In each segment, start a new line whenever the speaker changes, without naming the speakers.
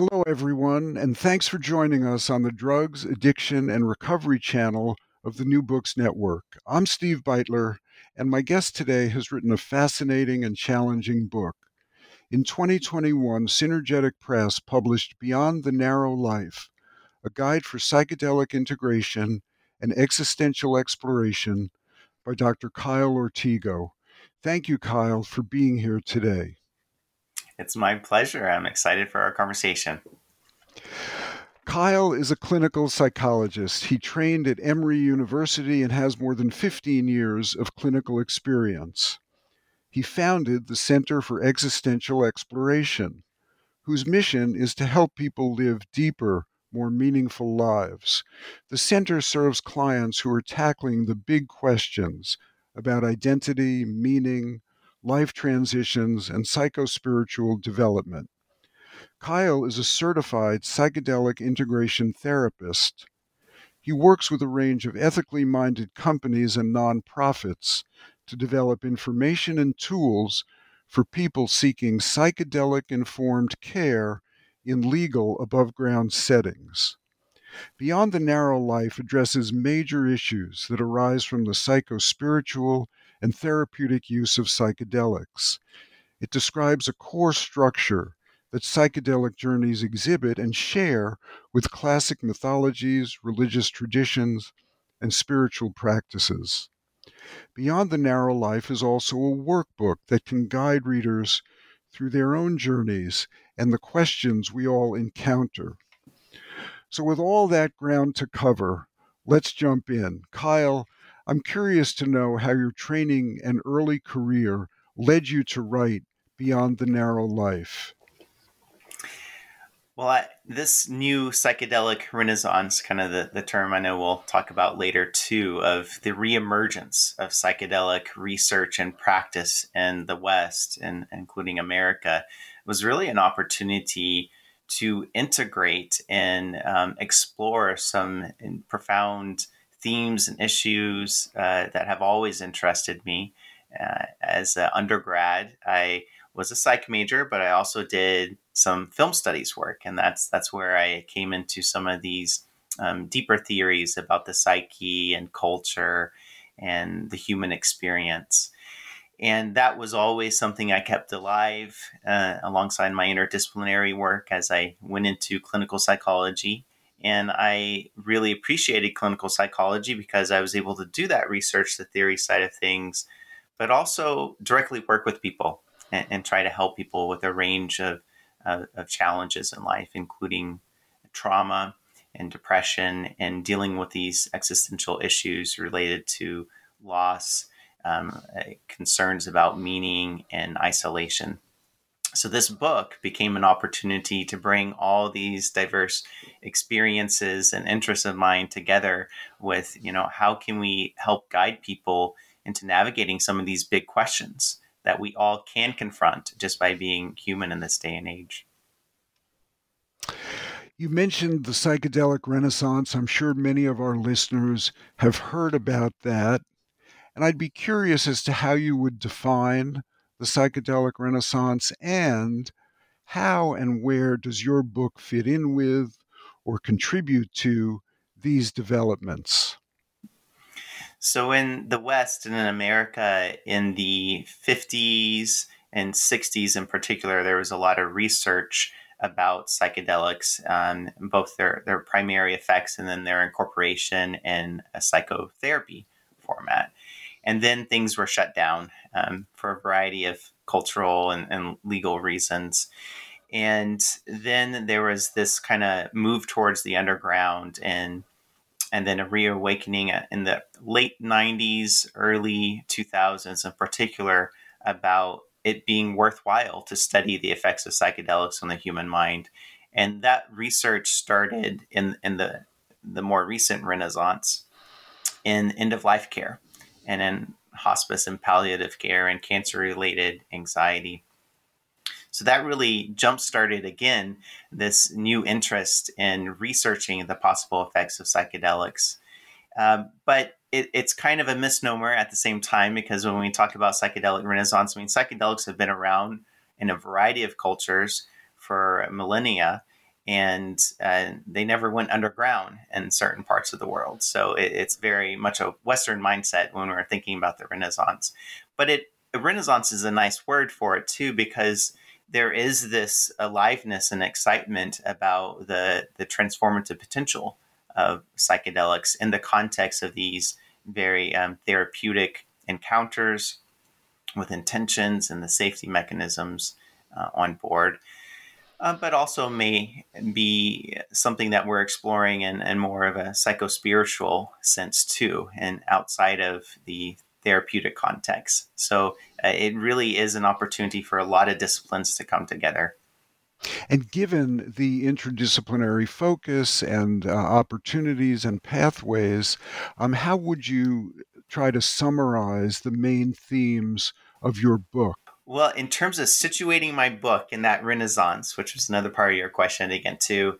Hello, everyone, and thanks for joining us on the Drugs, Addiction, and Recovery channel of the New Books Network. I'm Steve Beitler, and my guest today has written a fascinating and challenging book. In 2021, Synergetic Press published Beyond the Narrow Life, a guide for psychedelic integration and existential exploration by Dr. Kile Ortigo. Thank you, Kyle, for being here today.
It's my pleasure. I'm excited for our conversation.
Kile is a clinical psychologist. He trained at Emory University and has more than 15 years of clinical experience. He founded the Center for Existential Exploration, whose mission is to help people live deeper, more meaningful lives. The center serves clients who are tackling the big questions about identity, meaning, life transitions, and psychospiritual development. Kile is a certified psychedelic integration therapist. He works with a range of ethically minded companies and nonprofits to develop information and tools for people seeking psychedelic informed care in legal above ground settings. Beyond the Narrow Life addresses major issues that arise from the psychospiritual and therapeutic use of psychedelics. It describes a core structure that psychedelic journeys exhibit and share with classic mythologies, religious traditions, and spiritual practices. Beyond the Narrow Life is also a workbook that can guide readers through their own journeys and the questions we all encounter. So, with all that ground to cover, let's jump in. Kile, I'm curious to know how your training and early career led you to write Beyond the Narrow Life.
Well, I, this new psychedelic renaissance, kind of the, the term I know we'll talk about later too, of the reemergence of psychedelic research and practice in the West, and including America, was really an opportunity to integrate and um, explore some profound themes and issues uh, that have always interested me. Uh, as an undergrad, I was a psych major, but I also did some film studies work, and that's that's where I came into some of these um, deeper theories about the psyche and culture and the human experience. And that was always something I kept alive uh, alongside my interdisciplinary work as I went into clinical psychology and I really appreciated clinical psychology because I was able to do that research, the theory side of things, but also directly work with people and, and try to help people with a range of, uh, of challenges in life, including trauma and depression and dealing with these existential issues related to loss, um, concerns about meaning, and isolation so this book became an opportunity to bring all these diverse experiences and interests of mine together with you know how can we help guide people into navigating some of these big questions that we all can confront just by being human in this day and age?
You mentioned the psychedelic renaissance. I'm sure many of our listeners have heard about that. And i'd be curious as to how you would define the psychedelic renaissance and how and where does your book fit in with or contribute to these developments?
So, in the West and in America in the 50s and 60s in particular, there was a lot of research about psychedelics, um, both their, their primary effects and then their incorporation in a psychotherapy format. And then things were shut down um, for a variety of cultural and, and legal reasons. And then there was this kind of move towards the underground and and then a reawakening in the late 90s, early 2000s in particular about it being worthwhile to study the effects of psychedelics on the human mind. And that research started in, in the, the more recent renaissance in end of life care and in hospice and palliative care and cancer related anxiety. So that really jump started again this new interest in researching the possible effects of psychedelics. Um, but it, it's kind of a misnomer at the same time because when we talk about psychedelic renaissance, I mean, psychedelics have been around in a variety of cultures for millennia and uh, they never went underground in certain parts of the world. So it, it's very much a Western mindset when we're thinking about the Renaissance. But it Renaissance is a nice word for it too because there is this aliveness and excitement about the the transformative potential of psychedelics in the context of these very um, therapeutic encounters with intentions and the safety mechanisms uh, on board uh, but also may be something that we're exploring in, in more of a psychospiritual sense too, and outside of the therapeutic context. So uh, it really is an opportunity for a lot of disciplines to come together.
And given the interdisciplinary focus and uh, opportunities and pathways, um, how would you try to summarize the main themes of your book?
Well, in terms of situating my book in that renaissance, which was another part of your question again too,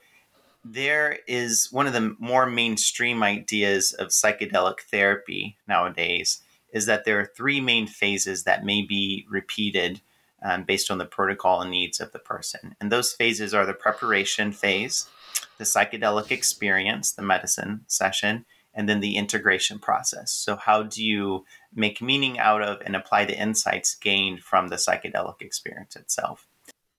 there is one of the more mainstream ideas of psychedelic therapy nowadays is that there are three main phases that may be repeated um, based on the protocol and needs of the person. And those phases are the preparation phase, the psychedelic experience, the medicine session, and then the integration process. So, how do you make meaning out of and apply the insights gained from the psychedelic experience itself?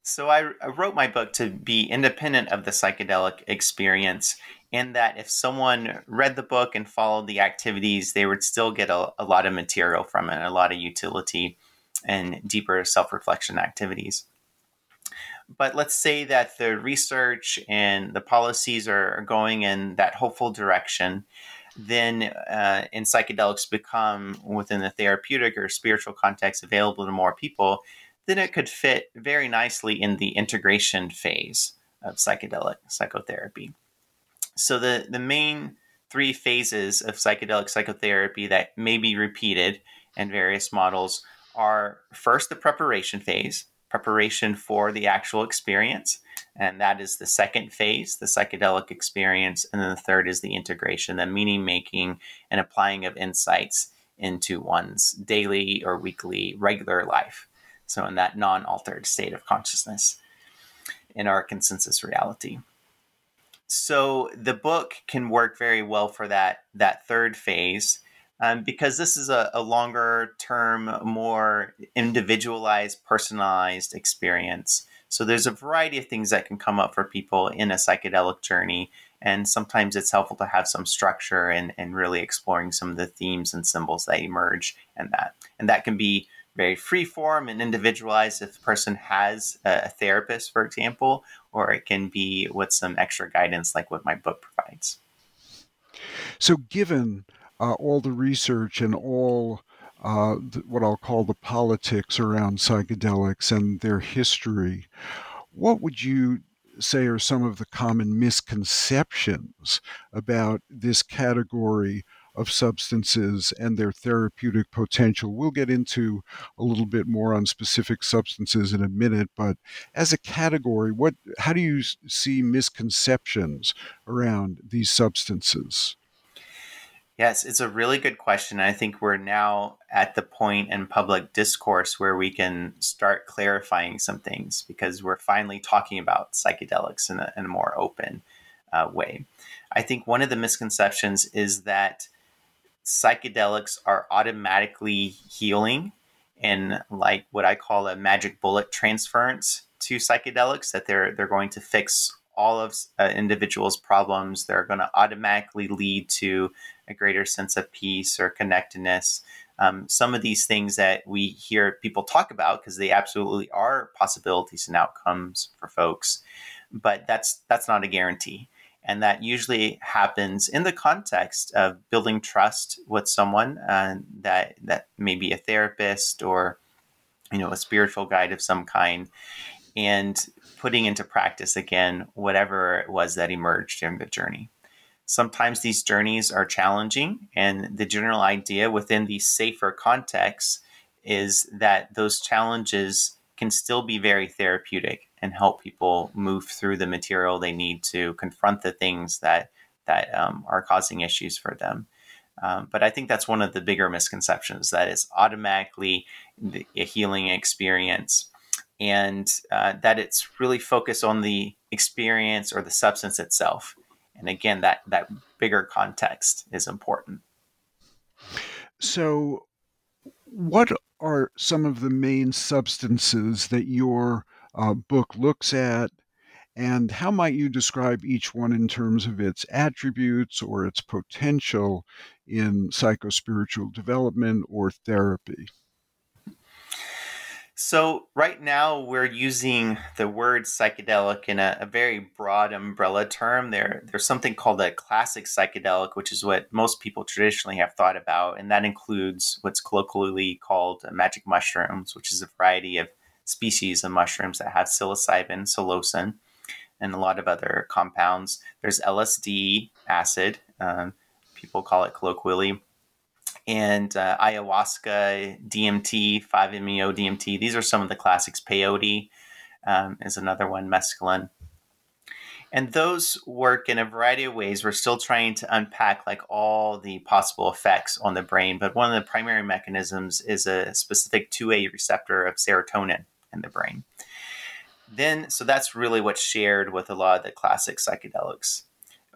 So, I, I wrote my book to be independent of the psychedelic experience, in that if someone read the book and followed the activities, they would still get a, a lot of material from it, a lot of utility and deeper self reflection activities but let's say that the research and the policies are going in that hopeful direction then uh, in psychedelics become within the therapeutic or spiritual context available to more people, then it could fit very nicely in the integration phase of psychedelic psychotherapy. So the, the main three phases of psychedelic psychotherapy that may be repeated in various models are first the preparation phase, preparation for the actual experience. And that is the second phase, the psychedelic experience. And then the third is the integration, the meaning making and applying of insights into one's daily or weekly regular life. So, in that non altered state of consciousness in our consensus reality. So, the book can work very well for that, that third phase um, because this is a, a longer term, more individualized, personalized experience. So there's a variety of things that can come up for people in a psychedelic journey. And sometimes it's helpful to have some structure and, and really exploring some of the themes and symbols that emerge and that. And that can be very free form and individualized if the person has a, therapist, for example, or it can be with some extra guidance like what my book provides.
So given uh, all the research and all uh, what I'll call the politics around psychedelics and their history, what would you say are some of the common misconceptions about this category of substances and their therapeutic potential. We'll get into a little bit more on specific substances in a minute, but as a category, what how do you see misconceptions around these substances?
Yes, it's a really good question. I think we're now at the point in public discourse where we can start clarifying some things because we're finally talking about psychedelics in a, in a more open uh, way. I think one of the misconceptions is that psychedelics are automatically healing and like what I call a magic bullet transference to psychedelics that they're they're going to fix all of uh, individuals' problems. They're going to automatically lead to a greater sense of peace or connectedness. Um, some of these things that we hear people talk about because they absolutely are possibilities and outcomes for folks, but that's that's not a guarantee. And that usually happens in the context of building trust with someone uh, that that may be a therapist or you know a spiritual guide of some kind, and putting into practice again whatever it was that emerged during the journey. Sometimes these journeys are challenging, and the general idea within these safer contexts is that those challenges can still be very therapeutic and help people move through the material they need to confront the things that that um, are causing issues for them. Um, but I think that's one of the bigger misconceptions that it's automatically a healing experience and uh, that it's really focused on the experience or the substance itself. And again, that, that bigger context is important.
So, what are some of the main substances that your uh, book looks at, and how might you describe each one in terms of its attributes or its potential in psychospiritual development or therapy?
So, right now, we're using the word psychedelic in a, a, very broad umbrella term. There, there's something called a classic psychedelic, which is what most people traditionally have thought about, and that includes what's colloquially called magic mushrooms, which is a variety of species of mushrooms that have psilocybin, psilocin, and a lot of other compounds. There's LSD acid, um, people call it colloquially and uh, ayahuasca, DMT, 5-MeO DMT. These are some of the classics. Peyote um, is another one, mescaline. And those work in a variety of ways. We're still trying to unpack like all the possible effects on the brain, but one of the primary mechanisms is a specific 2A receptor of serotonin in the brain. Then, so that's really what's shared with a lot of the classic psychedelics.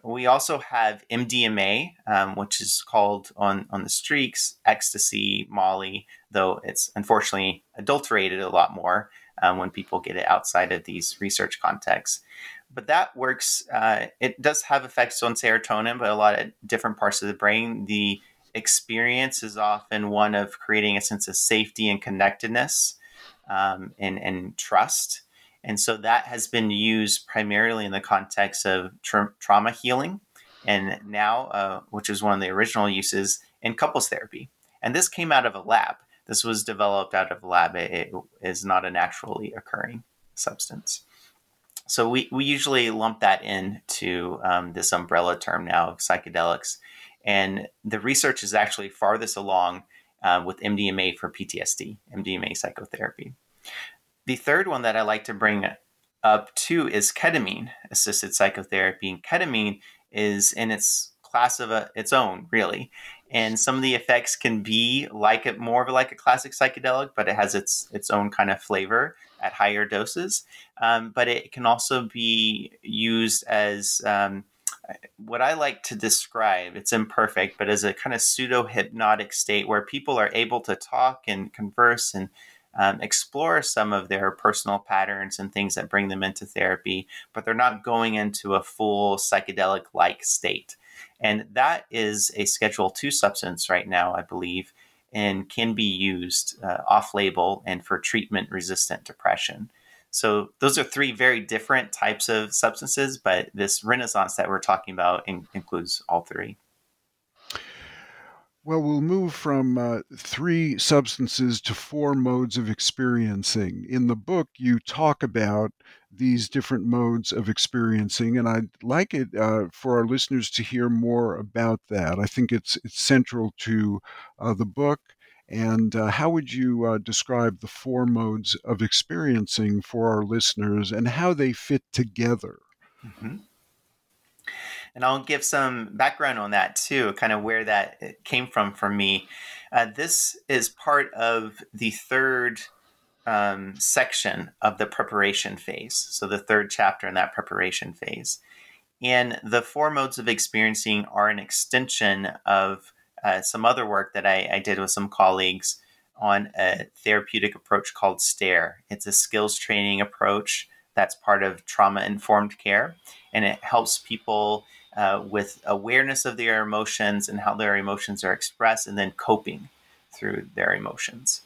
We also have MDMA, um, which is called on, on the streaks ecstasy, Molly, though it's unfortunately adulterated a lot more um, when people get it outside of these research contexts. But that works, uh, it does have effects on serotonin, but a lot of different parts of the brain. The experience is often one of creating a sense of safety and connectedness um, and, and trust. And so that has been used primarily in the context of tra- trauma healing, and now, uh, which is one of the original uses, in couples therapy. And this came out of a lab. This was developed out of a lab. It, it is not a naturally occurring substance. So we, we usually lump that into um, this umbrella term now of psychedelics. And the research is actually farthest along uh, with MDMA for PTSD, MDMA psychotherapy. The third one that I like to bring up too is ketamine assisted psychotherapy. And ketamine is in its class of a, its own, really. And some of the effects can be like it more of like a classic psychedelic, but it has its its own kind of flavor at higher doses. Um, but it can also be used as um, what I like to describe. It's imperfect, but as a kind of pseudo hypnotic state where people are able to talk and converse and um, explore some of their personal patterns and things that bring them into therapy, but they're not going into a full psychedelic like state. And that is a Schedule 2 substance right now, I believe, and can be used uh, off label and for treatment resistant depression. So, those are three very different types of substances, but this renaissance that we're talking about in- includes all three.
Well, we'll move from uh, three substances to four modes of experiencing. In the book, you talk about these different modes of experiencing, and I'd like it uh, for our listeners to hear more about that. I think it's it's central to uh, the book. And uh, how would you uh, describe the four modes of experiencing for our listeners and how they fit together? Mm-hmm.
And I'll give some background on that too, kind of where that uh, came from for me. Uh, this is part of the third um, section of the preparation phase. So, the third chapter in that preparation phase. And the four modes of experiencing are an extension of uh, some other work that I, I, did with some colleagues on a therapeutic approach called STAIR. It's a skills training approach that's part of trauma informed care, and it helps people uh, with awareness of their emotions and how their emotions are expressed, and then coping through their emotions.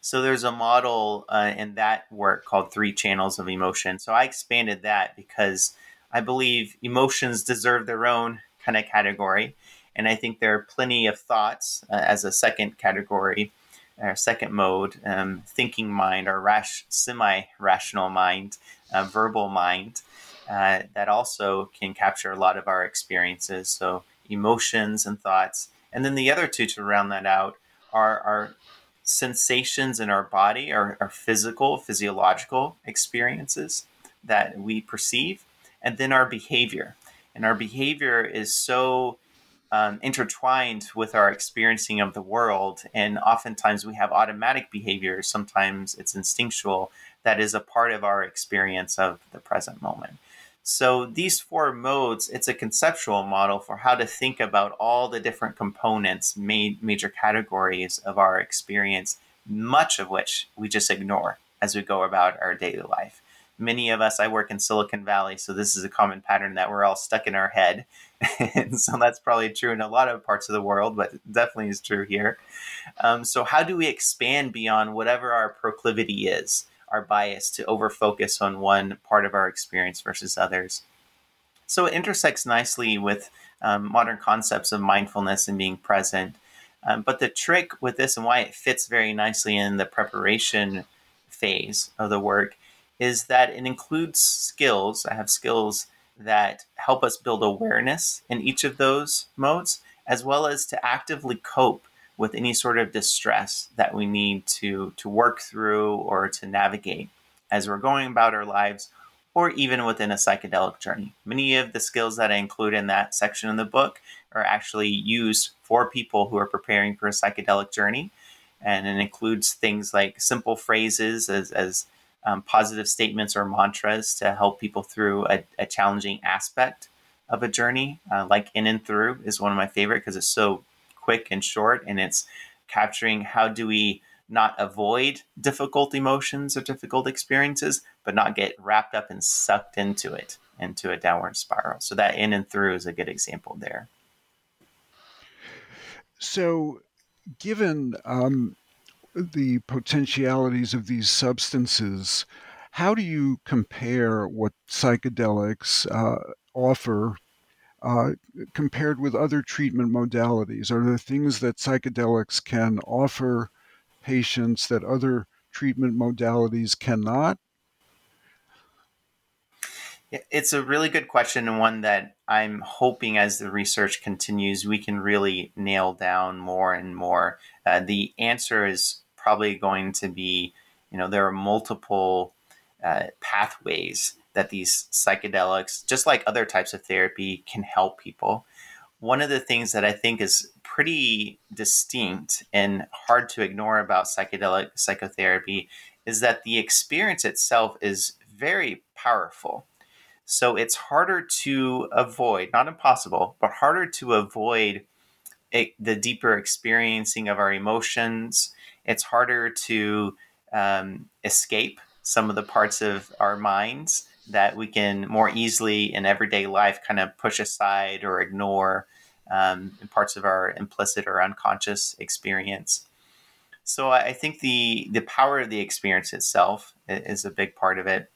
So there's a model uh, in that work called Three Channels of Emotion. So I expanded that because I believe emotions deserve their own kind of category. And I think there are plenty of thoughts uh, as a second category or second mode, um, thinking mind or rash, semi-rational mind, uh, verbal mind, uh, that also can capture a lot of our experiences. So emotions and thoughts, and then the other two to round that out are our sensations in our body, our, our physical, physiological experiences that we perceive, and then our behavior. And our behavior is so um, intertwined with our experiencing of the world. And oftentimes we have automatic behaviors, sometimes it's instinctual, that is a part of our experience of the present moment. So these four modes, it's a conceptual model for how to think about all the different components, major categories of our experience, much of which we just ignore as we go about our daily life many of us, I work in Silicon Valley, so this is a common pattern that we're all stuck in our head. and so that's probably true in a lot of parts of the world, but definitely is true here. Um, so, how do we expand beyond whatever our proclivity is, our bias to overfocus on one part of our experience versus others? So, it intersects nicely with um, modern concepts of mindfulness and being present. Um, but the trick with this and why it fits very nicely in the preparation phase of the work is that it includes skills. I have skills that help us build awareness in each of those modes, as well as to actively cope with any sort of distress that we need to, to work through or to navigate as we're going about our lives or even within a psychedelic journey. Many of the skills that I include in that section of the book are actually used for people who are preparing for a psychedelic journey. And it includes things like simple phrases as, as um, positive statements or mantras to help people through a, a challenging aspect of a journey. Uh, like In and Through is one of my favorite because it's so quick and short, and it's capturing how do we not avoid difficult emotions or difficult experiences, but not get wrapped up and sucked into it, into a downward spiral. So that In and Through is a good example there.
So, given um, the potentialities of these substances, how do you compare what psychedelics uh, offer uh, compared with other treatment modalities? Are there things that psychedelics can offer patients that other treatment modalities cannot?
It's a really good question and one that I'm hoping as the research continues, we can really nail down more and more. Uh, the answer is probably going to be, you know, there are multiple uh, pathways that these psychedelics, just like other types of therapy, can help people. One of the things that I think is pretty distinct and hard to ignore about psychedelic psychotherapy is that the experience itself is very powerful. So it's harder to avoid, not impossible, but harder to avoid it, the deeper experiencing of our emotions it's harder to um, escape some of the parts of our minds that we can more easily in everyday life kind of push aside or ignore um, parts of our implicit or unconscious experience. So I think the the power of the experience itself is a big part of it.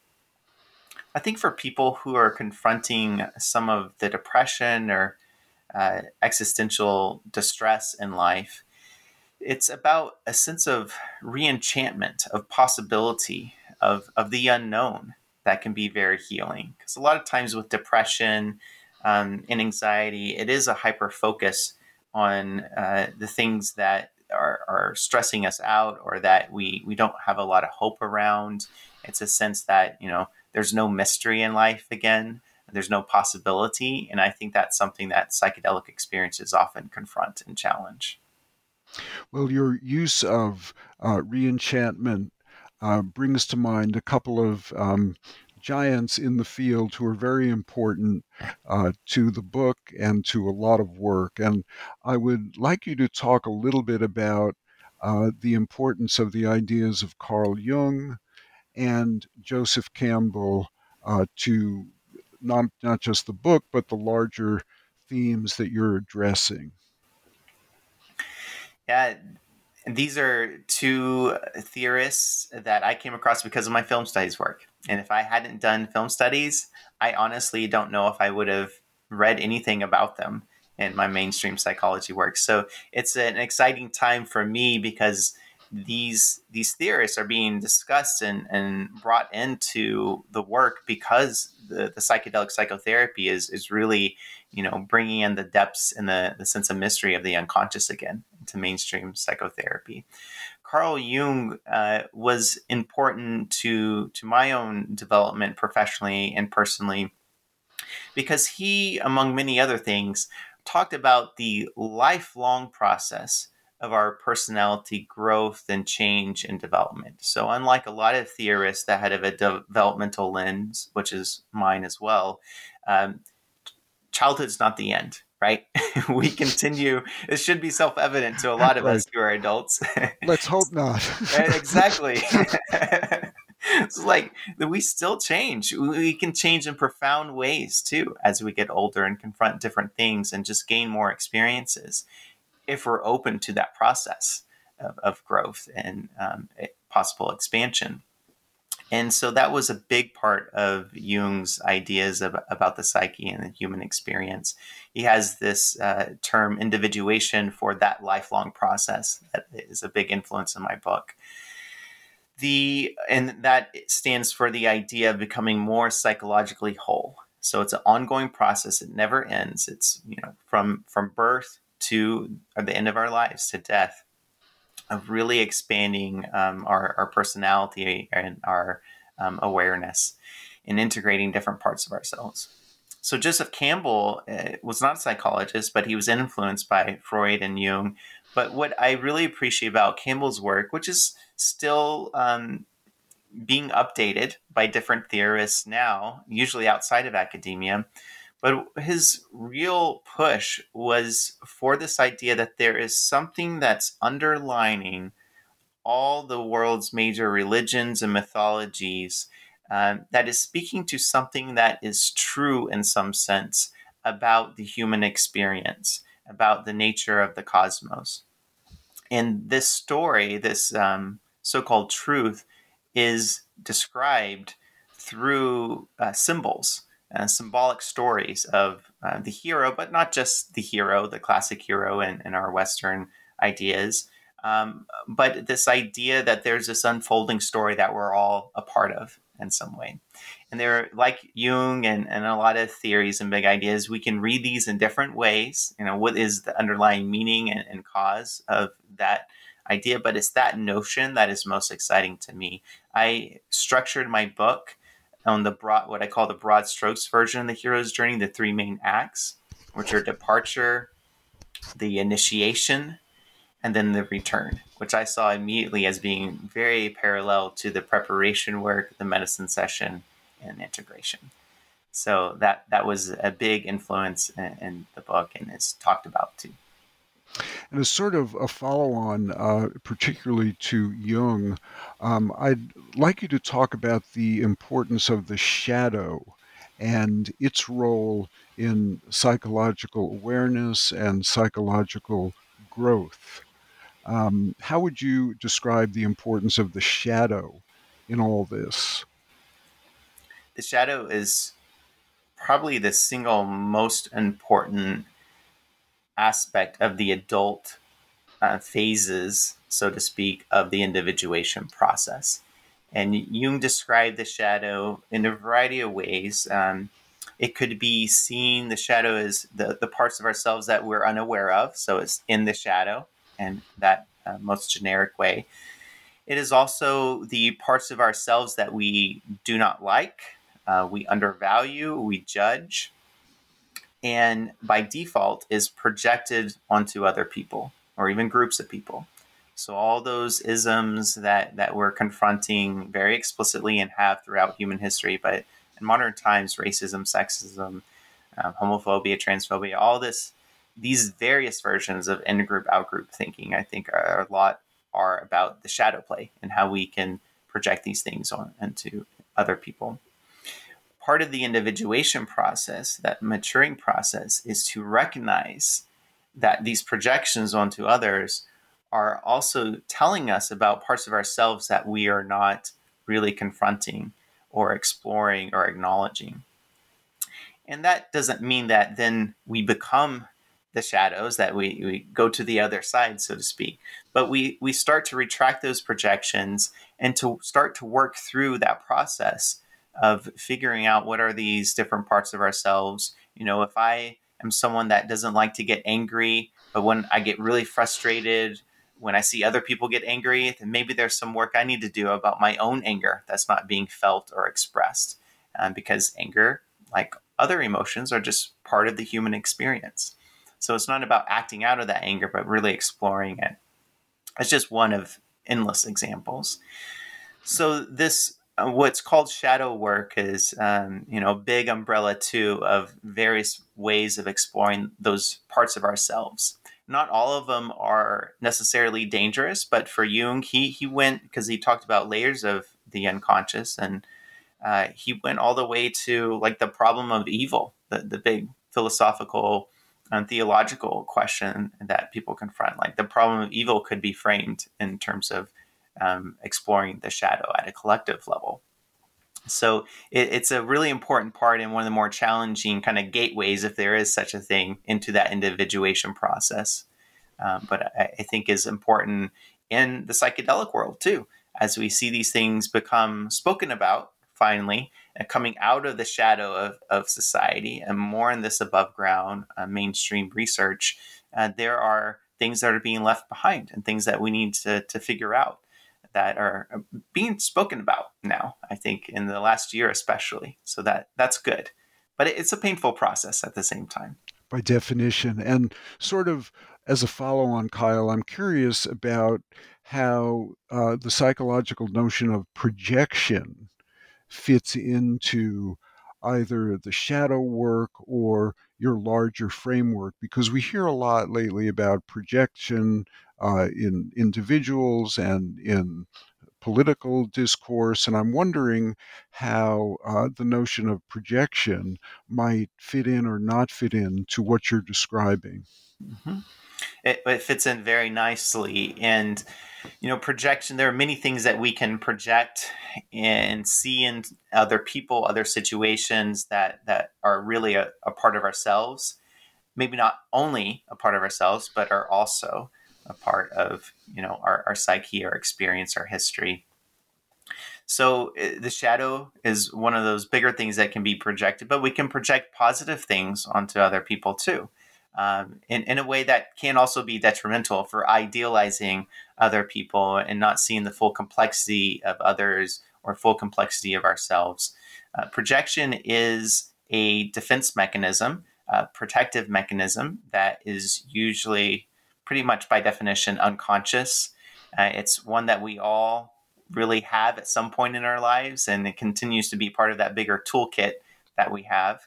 I think for people who are confronting some of the depression or uh, existential distress in life, it's about a sense of reenchantment, of possibility, of, of the unknown that can be very healing. Because a lot of times with depression um, and anxiety, it is a hyper focus on uh, the things that are, are stressing us out or that we, we don't have a lot of hope around. It's a sense that, you know, there's no mystery in life again. There's no possibility. And I think that's something that psychedelic experiences often confront and challenge.
Well, your use of uh, reenchantment uh, brings to mind a couple of um, giants in the field who are very important uh, to the book and to a lot of work. And I would like you to talk a little bit about uh, the importance of the ideas of Carl Jung and Joseph Campbell uh, to not, not just the book, but the larger themes that you're addressing.
Yeah, these are two theorists that I came across because of my film studies work. And if I hadn't done film studies, I honestly don't know if I would have read anything about them in my mainstream psychology work. So it's an exciting time for me because these these theorists are being discussed and, and brought into the work because the, the psychedelic psychotherapy is is really you know bringing in the depths and the, the sense of mystery of the unconscious again into mainstream psychotherapy carl jung uh, was important to to my own development professionally and personally because he among many other things talked about the lifelong process of our personality growth and change and development. So, unlike a lot of theorists that had a developmental lens, which is mine as well, um, childhood's not the end, right? we continue. It should be self evident to a lot of right. us who are adults.
Let's hope not.
exactly. it's like we still change. We can change in profound ways too as we get older and confront different things and just gain more experiences if we're open to that process of, of growth and um, possible expansion. And so that was a big part of Jung's ideas of, about the psyche and the human experience. He has this uh, term individuation for that lifelong process that is a big influence in my book. The and that stands for the idea of becoming more psychologically whole. So it's an ongoing process; it never ends. It's you know from from birth to the end of our lives, to death, of really expanding um, our, our personality and our um, awareness and integrating different parts of ourselves. So Joseph Campbell uh, was not a psychologist, but he was influenced by Freud and Jung. But what I really appreciate about Campbell's work, which is still um, being updated by different theorists now, usually outside of academia, but his real push was for this idea that there is something that's underlining all the world's major religions and mythologies um, that is speaking to something that is true in some sense about the human experience, about the nature of the cosmos. And this story, this um, so called truth, is described through uh, symbols uh, symbolic stories of uh, the hero, but not just the hero, the classic hero in, in our Western ideas, um, but this idea that there's this unfolding story that we're all a part of in some way. And they're like Jung and, and a lot of theories and big ideas, we can read these in different ways. You know, what is the underlying meaning and, and cause of that idea? But it's that notion that is most exciting to me. I structured my book on the broad, what I call the broad strokes version of the hero's journey, the three main acts, which are departure, the initiation, and then the return, which I saw immediately as being very parallel to the preparation work, the medicine session, and integration. So that that was a big influence in, in the book and is talked about too.
And as sort of a follow on, uh, particularly to Jung, um, I'd like you to talk about the importance of the shadow and its role in psychological awareness and psychological growth. Um, how would you describe the importance of the shadow in all this?
The shadow is probably the single most important aspect of the adult uh, phases, so to speak, of the individuation process. And Jung described the shadow in a variety of ways. Um, it could be seen, the shadow is the, the parts of ourselves that we're unaware of, so it's in the shadow, and that uh, most generic way. It is also the parts of ourselves that we do not like, uh, we undervalue, we judge, and by default is projected onto other people or even groups of people. So all those isms that that we're confronting very explicitly and have throughout human history, but in modern times, racism, sexism, um, homophobia, transphobia, all this, these various versions of in-group, out-group thinking, I think, are a lot are about the shadow play and how we can project these things on into other people. Part of the individuation process, that maturing process, is to recognize that these projections onto others are also telling us about parts of ourselves that we are not really confronting or exploring or acknowledging. And that doesn't mean that then we become the shadows, that we, we go to the other side, so to speak. But we, we start to retract those projections and to start to work through that process of figuring out what are these different parts of ourselves. You know, if I am someone that doesn't like to get angry, but when I get really frustrated, when I see other people get angry, then maybe there's some work I need to do about my own anger that's not being felt or expressed. Um, because anger, like other emotions, are just part of the human experience. So it's not about acting out of that anger, but really exploring it. It's just one of endless examples. So this uh, what's called shadow work is um, you know big umbrella too of various ways of exploring those parts of ourselves not all of them are necessarily dangerous but for jung he he went because he talked about layers of the unconscious and uh, he went all the way to like the problem of evil the, the big philosophical and theological question that people confront like the problem of evil could be framed in terms of um, exploring the shadow at a collective level. So it, it's a really important part and one of the more challenging kind of gateways, if there is such a thing, into that individuation process. Um, but I, I think is important in the psychedelic world too, as we see these things become spoken about finally, coming out of the shadow of, of society and more in this above ground uh, mainstream research, uh, there are things that are being left behind and things that we need to, to figure out that are uh, being spoken about now. I think in the last year, especially. So that that's good, but it's a painful process at the same time.
By definition, and sort of as a follow-on, Kile, I'm curious about how uh, the psychological notion of projection fits into either the shadow work or your larger framework because we hear a lot lately about projection uh, in individuals and in political discourse. And I'm wondering how uh, the notion of projection might fit in or not fit in to what you're describing.
Mm-hmm. It, it, fits in very nicely. And, you know, projection, there are many things that we can project and see in other people, other situations that, that are really a, a part of ourselves. Maybe not only a part of ourselves, but are also a part of you know our, our psyche our experience our history so eh, the shadow is one of those bigger things that can be projected but we can project positive things onto other people too um, in, in a way that can also be detrimental for idealizing other people and not seeing the full complexity of others or full complexity of ourselves uh, projection is a defense mechanism a protective mechanism that is usually pretty much by definition unconscious. Uh, it's one that we all really have at some point in our lives, and it continues to be part of that bigger toolkit that we have.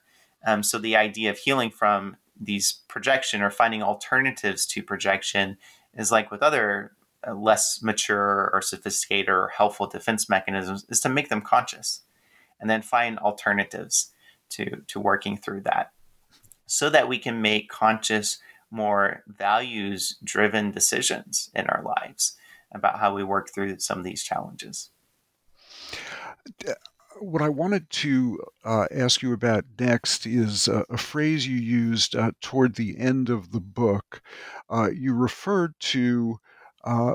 Um, so the idea of healing from these projection or finding alternatives to projection is like with other uh, less mature or sophisticated or helpful defense mechanisms is to make them conscious and then find alternatives to to working through that so that we can make conscious more values driven decisions in our lives about how we work through some of these challenges.
What I wanted to uh, ask you about next is a, phrase you used uh, toward the end of the book. Uh, you referred to uh,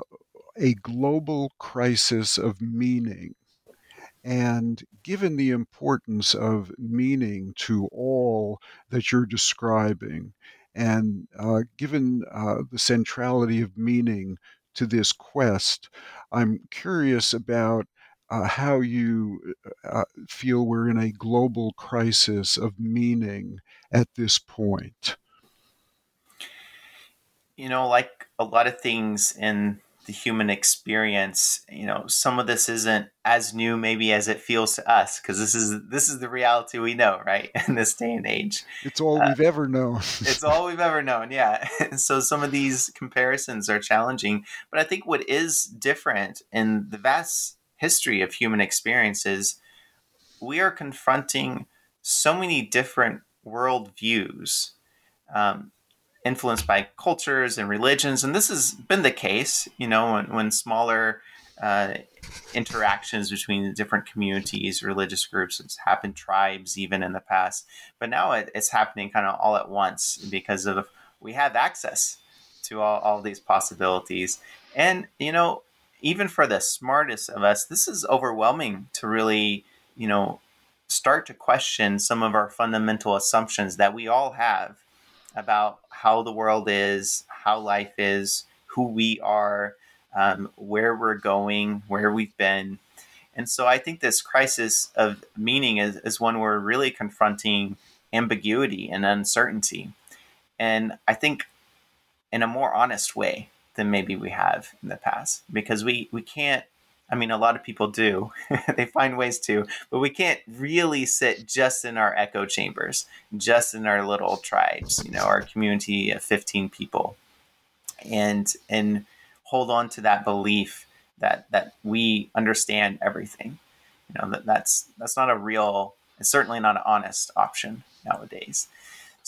a global crisis of meaning. And given the importance of meaning to all that you're describing, and uh, given the centrality of meaning to this quest, I'm curious about uh, how you uh, feel we're in a global crisis of meaning at this point.
You know, like a lot of things in the human experience you know some of this isn't as new maybe as it feels to us because this is this is the reality we know right in this day and age.
It's all uh, we've ever known.
it's all we've ever known yeah. So some of these comparisons are challenging but i think what is different in the vast history of human experiences we are confronting so many different worldviews um, influenced by cultures and religions. And this has been the case, you know, when, when smaller uh, interactions between different communities, religious groups, it's happened, tribes even in the past. But now it, it's happening kind of all at once because of we have access to all, all these possibilities. And, you know, even for the smartest of us, this is overwhelming to really, you know, start to question some of our fundamental assumptions that we all have about how the world is, how life is, who we are, um, where we're going, where we've been. And so I think this crisis of meaning is, is one where we're really confronting ambiguity and uncertainty. And I think in a more honest way than maybe we have in the past, because we, we can't I mean, a lot of people do. they find ways to, but we can't really sit just in our echo chambers, just in our little tribes, you know, our community of 15 people. And and hold on to that belief that that we understand everything. You know, that that's that's not a real it's certainly not an honest option nowadays.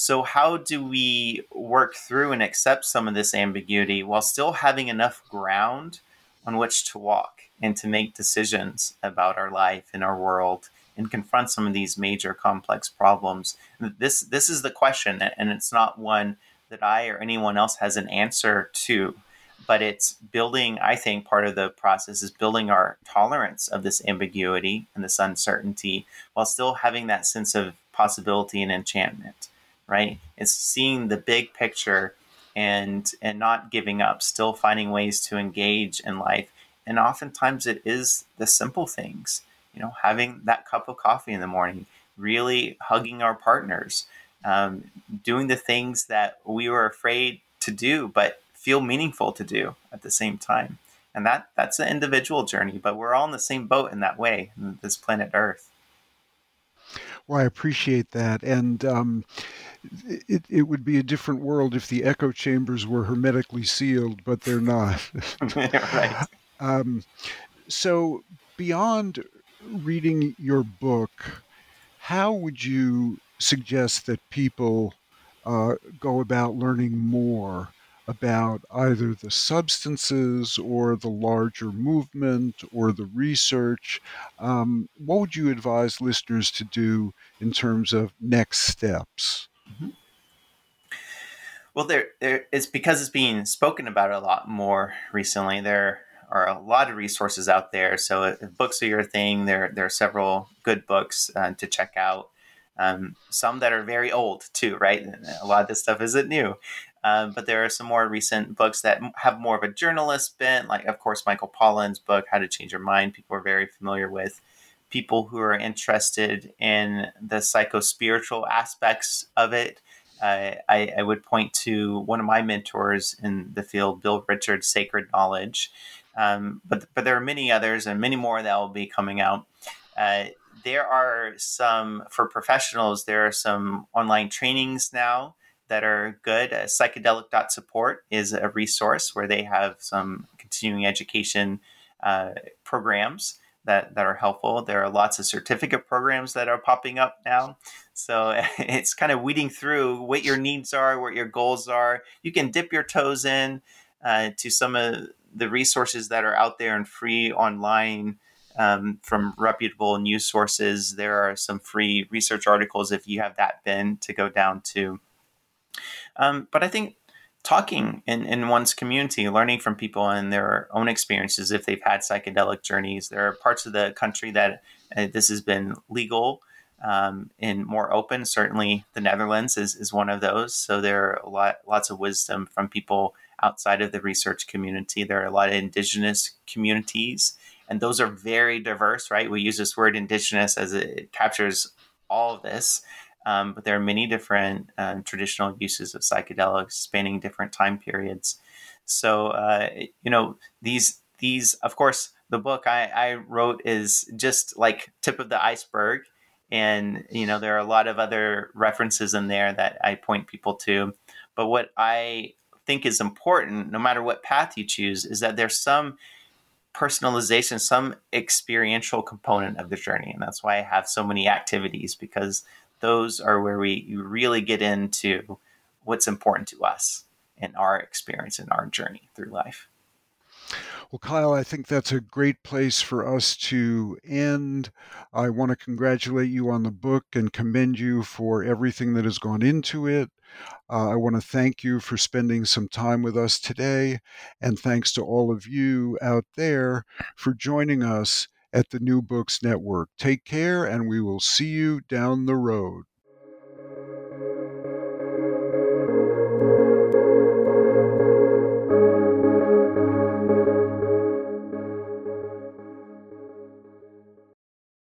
So how do we work through and accept some of this ambiguity while still having enough ground on which to walk? and to make decisions about our life and our world and confront some of these major complex problems. This this is the question, and it's not one that I or anyone else has an answer to, but it's building. I think part of the process is building our tolerance of this ambiguity and this uncertainty, while still having that sense of possibility and enchantment. Right? It's seeing the big picture and and not giving up, still finding ways to engage in life and oftentimes it is the simple things, you know, having that cup of coffee in the morning, really hugging our partners, um, doing the things that we were afraid to do, but feel meaningful to do at the same time. And that that's an individual journey, but we're all in the same boat in that way, this planet Earth.
Well, I appreciate that. And um, it, it would be a different world if the echo chambers were hermetically sealed, but they're not.
right.
Um, so, beyond reading your book, how would you suggest that people uh, go about learning more about either the substances or the larger movement or the research? Um, what would you advise listeners to do in terms of next steps? Mm-hmm.
Well, there, there, it's because it's being spoken about a lot more recently. There are a lot of resources out there. So if books are your thing, there there are several good books uh, to check out. Um, some that are very old too, right? A lot of this stuff isn't new, um, but there are some more recent books that have more of a journalist bent, like of course Michael Pollan's book "How to Change Your Mind." People are very familiar with. People who are interested in the psycho spiritual aspects of it. Uh, I, I, would point to one of my mentors in the field, Bill Richards' Sacred Knowledge. Um, but but there are many others and many more that will be coming out. Uh, there are some for professionals. There are some online trainings now that are good. Uh, psychedelic.support is a resource where they have some continuing education uh, programs that, that are helpful. There are lots of certificate programs that are popping up now. So it's kind of weeding through what your needs are, what your goals are. You can dip your toes in uh, to some of the resources that are out there and free online um, from reputable news sources. There are some free research articles if you have that bin to go down to. Um, but I think talking in, in one's community, learning from people and their own experiences if they've had psychedelic journeys. There are parts of the country that uh, this has been legal um, and more open. Certainly, the Netherlands is, is one of those. So there are a lot, lots of wisdom from people outside of the research community. There are a lot of indigenous communities, and those are very diverse, right? We use this word indigenous as it captures all of this. Um, but there are many different uh, traditional uses of psychedelics spanning different time periods. So, uh, you know, these, these, of course, the book I, I wrote is just like tip of the iceberg. And, you know, there are a lot of other references in there that I point people to. But what I think is important, no matter what path you choose, is that there's some personalization, some experiential component of the journey. And that's why I have so many activities because those are where we really get into what's important to us in our experience and our journey through life.
Well, Kile, I think that's a great place for us to end. I want to congratulate you on the book and commend you for everything that has gone into it. Uh, I want to thank you for spending some time with us today. And thanks to all of you out there for joining us at the New Books Network. Take care, and we will see you down the road.